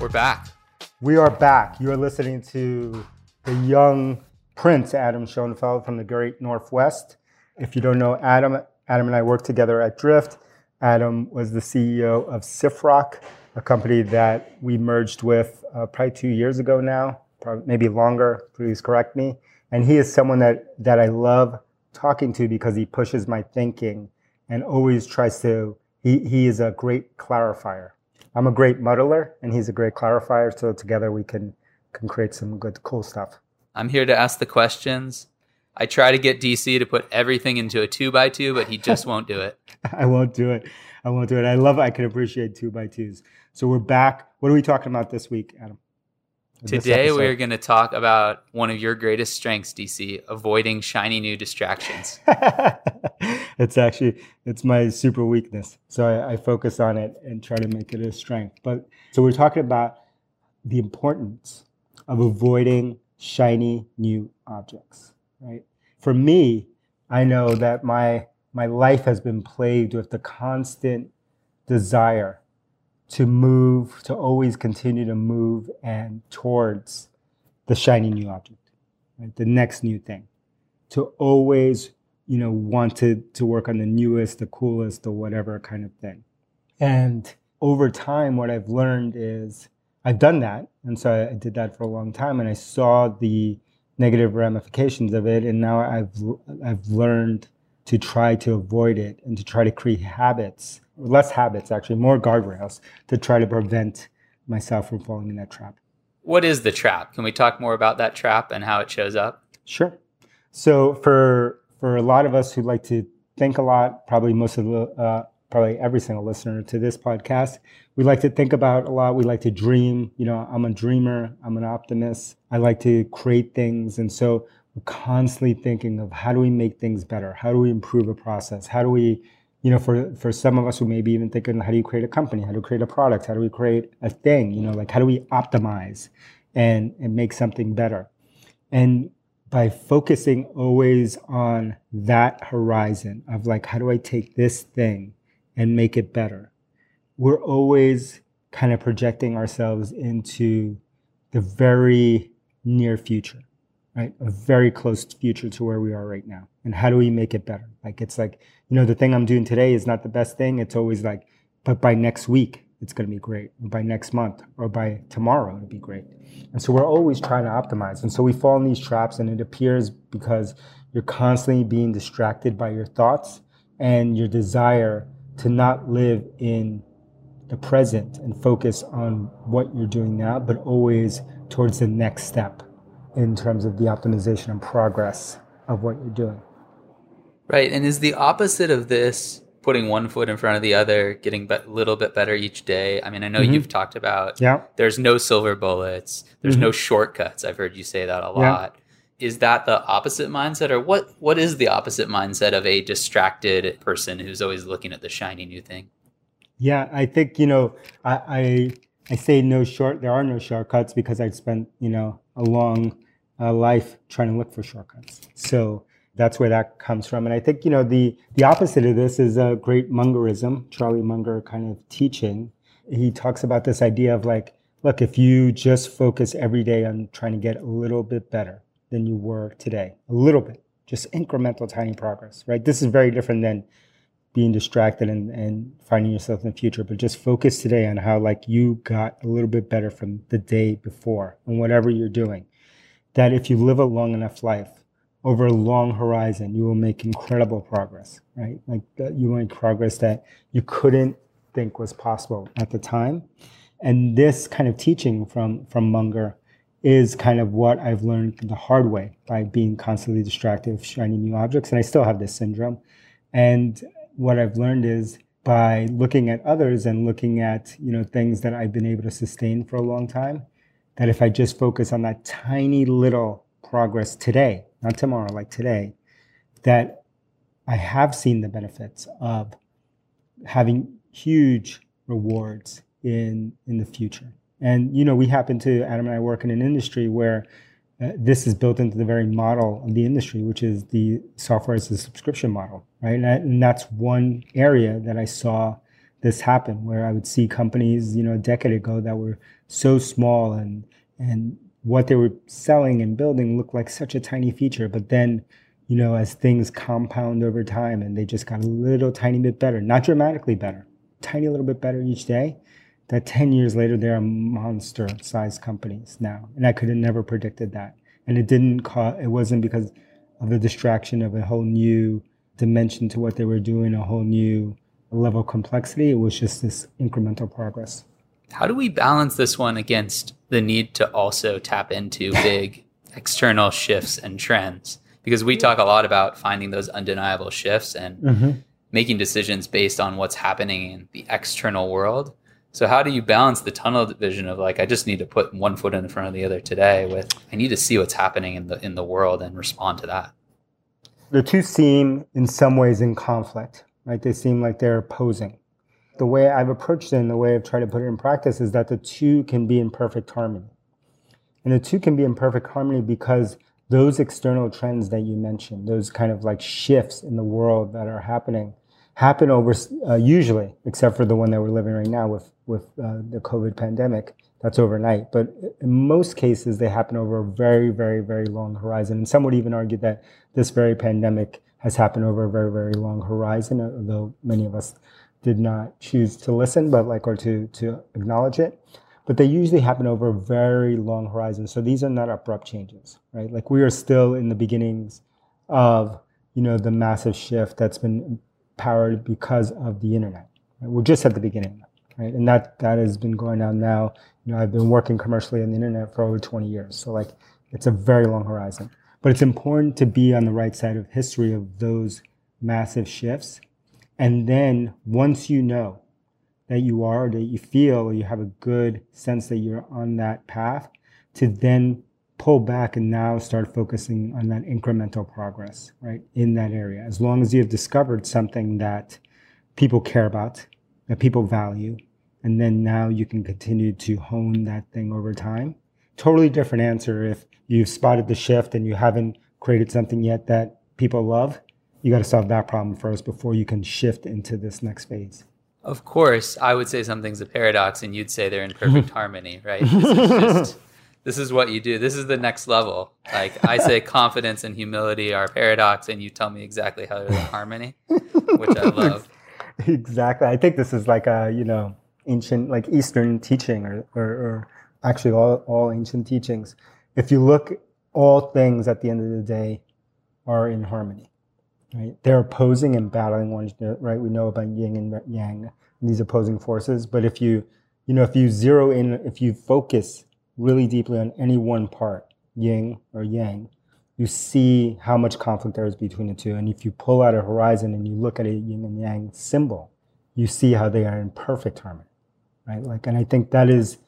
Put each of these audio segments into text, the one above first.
We're back. We are back. You are listening to the young Prince Adam Schoenfeld from the Great Northwest. If you don't know Adam, Adam and I worked together at Drift. Adam was the CEO of Siftrock, a company that we merged with uh, probably two years ago now, probably maybe longer. Please correct me. And he is someone that that I love talking to because he pushes my thinking and always tries to. He he is a great clarifier. I'm a great muddler, and he's a great clarifier. So together we can can create some good, cool stuff. I'm here to ask the questions. I try to get DC to put everything into a two by two, but he just won't do it. I won't do it. I won't do it. I love. I can appreciate two by twos. So we're back. What are we talking about this week, Adam? Today we're going to talk about one of your greatest strengths, DC, avoiding shiny new distractions. it's actually it's my super weakness, so I, I, focus on it and try to make it a strength. But so we're talking about the importance of avoiding shiny new objects, right? For me, I know that my my life has been plagued with the constant desire to move, to always continue to move and towards the shiny new object, right? The next new thing. To always, you know, want to, work on the newest, the coolest, or whatever kind of thing. And over time, what I've learned is I've done that. And so I did that for a long time and I saw the negative ramifications of it. And now I've, I've learned to try to avoid it and to try to create habits less habits, actually, more guardrails to try to prevent myself from falling in that trap. What is the trap? Can we talk more about that trap and how it shows up? Sure. So for for a lot of us who like to think a lot, probably most of the uh, probably every single listener to this podcast, we like to think about a lot. We like to dream. You know, I'm a dreamer. I'm an optimist. I like to create things, and so constantly thinking of how do we make things better? How do we improve a process? How do we you know, for, for some of us who maybe even thinking, how do you create a company? How do you create a product? How do we create a thing? You know, like how do we optimize and, and make something better? And by focusing always on that horizon of like, how do I take this thing and make it better? We're always kind of projecting ourselves into the very near future right? A very close future to where we are right now. And how do we make it better? Like, it's like, you know, the thing I'm doing today is not the best thing. It's always like, but by next week, it's going to be great. Or by next month, or by tomorrow, it'll be great. And so we're always trying to optimize. And so we fall in these traps, and it appears because you're constantly being distracted by your thoughts and your desire to not live in the present and focus on what you're doing now, but always towards the next step in terms of the optimization and progress of what you're doing. Right. And is the opposite of this putting one foot in front of the other, getting a little bit better each day? I mean, I know mm-hmm. you've talked about yeah. there's no silver bullets, there's mm-hmm. no shortcuts. I've heard you say that a lot. Yeah. Is that the opposite mindset, or what? What is the opposite mindset of a distracted person who's always looking at the shiny new thing? Yeah, I think you know, I, I I say no short. There are no shortcuts because I've spent you know a long uh, life trying to look for shortcuts. So that's where that comes from. And I think, you know, the, the opposite of this is a great Mungerism, Charlie Munger kind of teaching. He talks about this idea of like, look, if you just focus every day on trying to get a little bit better than you were today, a little bit, just incremental tiny progress, right? This is very different than being distracted and, and finding yourself in the future, but just focus today on how like you got a little bit better from the day before and whatever you're doing that if you live a long enough life over a long horizon, you will make incredible progress, right? Like uh, you will make progress that you couldn't think was possible at the time. And this kind of teaching from, from Munger is kind of what I've learned the hard way by being constantly distracted with shiny new objects. And I still have this syndrome. And what I've learned is by looking at others and looking at, you know, things that I've been able to sustain for a long time, that if I just focus on that tiny little progress today, not tomorrow, like today, that I have seen the benefits of having huge rewards in in the future. And you know, we happen to Adam and I work in an industry where uh, this is built into the very model of the industry, which is the software as a subscription model, right? And, and that's one area that I saw this happen where I would see companies, you know, a decade ago that were so small and and what they were selling and building looked like such a tiny feature. But then, you know, as things compound over time and they just got a little tiny bit better, not dramatically better, tiny little bit better each day, that 10 years later, they're monster sized companies now. And I could have never predicted that. And it didn't cause, it wasn't because of the distraction of a whole new dimension to what they were doing, a whole new level of complexity. It was just this incremental progress. How do we balance this one against the need to also tap into big external shifts and trends? Because we talk a lot about finding those undeniable shifts and mm-hmm. making decisions based on what's happening in the external world. So how do you balance the tunnel vision of like I just need to put one foot in front of the other today with I need to see what's happening in the in the world and respond to that? The two seem in some ways in conflict, right? They seem like they're opposing the way I've approached it and the way I've tried to put it in practice is that the two can be in perfect harmony. And the two can be in perfect harmony because those external trends that you mentioned, those kind of like shifts in the world that are happening, happen over uh, usually, except for the one that we're living right now with with uh, the COVID pandemic. That's overnight, but in most cases they happen over a very, very, very long horizon. And some would even argue that this very pandemic has happened over a very, very long horizon, although many of us did not choose to listen, but like or to to acknowledge it. But they usually happen over a very long horizon. So these are not abrupt changes, right? Like we are still in the beginnings of you know the massive shift that's been powered because of the internet. Right? We're just at the beginning, right? And that that has been going on now. You know, I've been working commercially on the internet for over 20 years, so like it's a very long horizon. But it's important to be on the right side of history of those massive shifts and then once you know that you are, that you feel, or you have a good sense that you're on that path, to then pull back and now start focusing on that incremental progress, right, in that area. As long as you have discovered something that people care about, that people value, and then now you can continue to hone that thing over time. Totally different answer if you've spotted the shift and you haven't created something yet that people love you got to solve that problem first before you can shift into this next phase. Of course, I would say something's a paradox, and you'd say they're in perfect harmony, right? This is, just, this is what you do. This is the next level. Like I say, confidence and humility are paradox, and you tell me exactly how they're in harmony, which I love. Exactly. I think this is like a you know ancient like Eastern teaching, or or, or actually all all ancient teachings. If you look, all things at the end of the day are in harmony right? They're opposing and battling one, another. right? We know about yin and yang, and these opposing forces. But if you, you know, if you zero in, if you focus really deeply on any one part, yin or yang, you see how much conflict there is between the two. And if you pull out a horizon and you look at a yin and yang symbol, you see how they are in perfect harmony, right? Like, and I think that is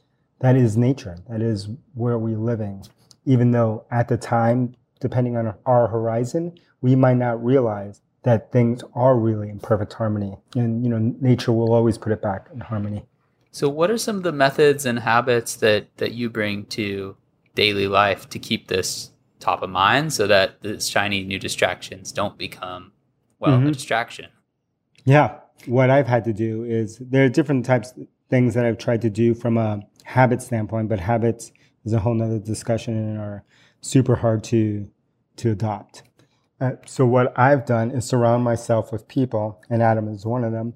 that is nature. That is where we're living. Even though at the time, depending on our horizon, we might not realize that things are really in perfect harmony. And, you know, nature will always put it back in harmony. So what are some of the methods and habits that, that you bring to daily life to keep this top of mind so that the shiny new distractions don't become, well, mm-hmm. a distraction? Yeah. What I've had to do is there are different types of things that I've tried to do from a habit standpoint, but habits is a whole nother discussion and are super hard to to adopt. Uh, so what I've done is surround myself with people, and Adam is one of them,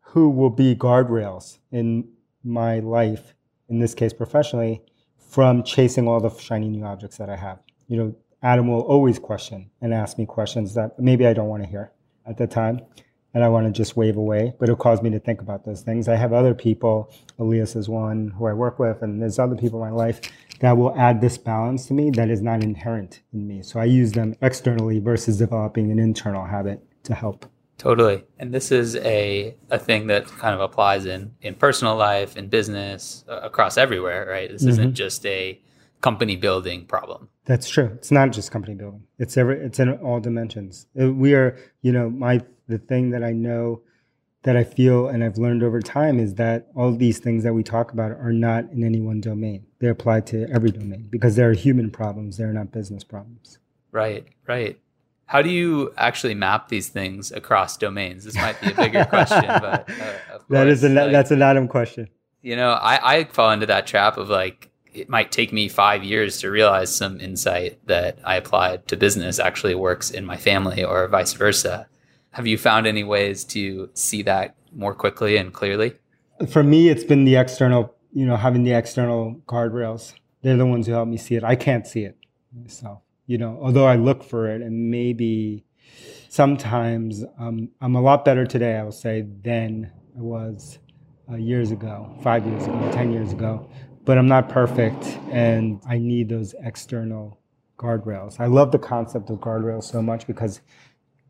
who will be guardrails in my life, in this case professionally, from chasing all the shiny new objects that I have. You know, Adam will always question and ask me questions that maybe I don't want to hear at the time and I want to just wave away, but it caused me to think about those things. I have other people, Elias is one who I work with, and there's other people in my life that will add this balance to me that is not inherent in me. So I use them externally versus developing an internal habit to help. Totally. And this is a, a thing that kind of applies in, in personal life, in business, uh, across everywhere, right? This mm-hmm. isn't just a company building problem. That's true. It's not just company building. It's every it's in all dimensions. Uh, we are, you know, my the thing that I know that I feel and I've learned over time is that all these things that we talk about are not in any one domain. They apply to every domain because they're human problems, they're not business problems. Right, right. How do you actually map these things across domains? This might be a bigger question, but uh, that is a like, that's an Adam question. You know, I I fall into that trap of like it might take me five years to realize some insight that I applied to business actually works in my family or vice versa. Have you found any ways to see that more quickly and clearly? For me, it's been the external, you know, having the external guardrails. They're the ones who help me see it. I can't see it myself, you know, although I look for it and maybe sometimes um, I'm a lot better today, I will say, than I was uh, years ago, five years ago, 10 years ago. But I'm not perfect and I need those external guardrails. I love the concept of guardrails so much because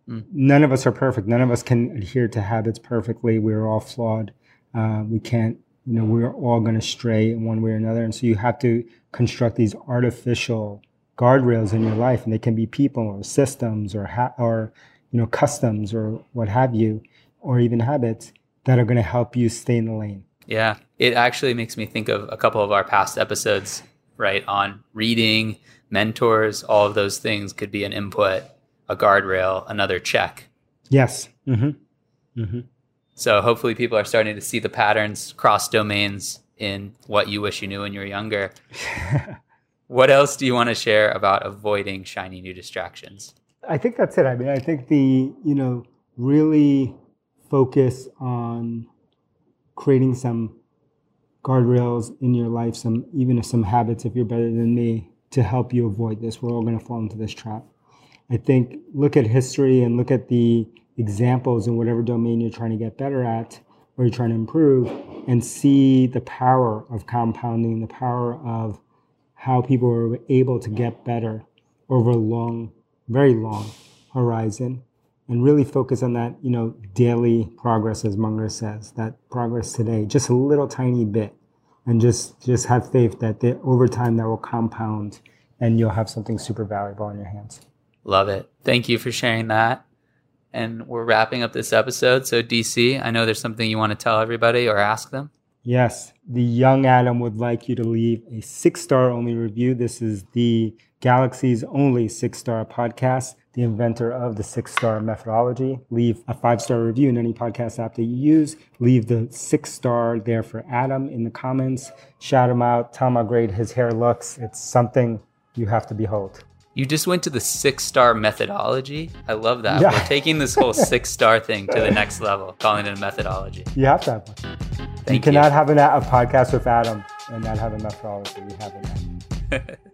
mm. none of us are perfect. None of us can adhere to habits perfectly. We're all flawed. Uh, we can't, you know, we're all going to stray in one way or another. And so you have to construct these artificial guardrails in your life, and they can be people or systems or ha- or you know customs or what have you, or even habits that are going to help you stay in the lane. Yeah, it actually makes me think of a couple of our past episodes, right, on reading, mentors, all of those things could be an input, a guardrail, another check. Yes. Mm-hmm. Mm-hmm. So hopefully people are starting to see the patterns cross domains in what you wish you knew when you were younger. what else do you want to share about avoiding shiny new distractions? I think that's it. I mean, I think the, you know, really focus on creating some guardrails in your life, some even some habits if you're better than me to help you avoid this. We're all going to fall into this trap. I think look at history and look at the examples in whatever domain you're trying to get better at or you're trying to improve and see the power of compounding, the power of how people were able to get better over a long, very long horizon and really focus on that, you know, daily progress, as Munger says, that progress today, just a little tiny bit, and just just have faith that they, over time that will compound, and you'll have something super valuable in your hands. Love it. Thank you for sharing that. And we're wrapping up this episode. So, DC, I know there's something you want to tell everybody or ask them. Yes, the young Adam would like you to leave a six star only review. This is the Galaxy's only six star podcast, the inventor of the six star methodology. Leave a five star review in any podcast app that you use. Leave the six star there for Adam in the comments. Shout him out. Tell him how great his hair looks. It's something you have to behold. You just went to the six star methodology. I love that. Yeah. We're taking this whole six star thing to the next level, calling it a methodology. You have to have one. Thank you cannot have an, a podcast with Adam and not have a methodology. You have it.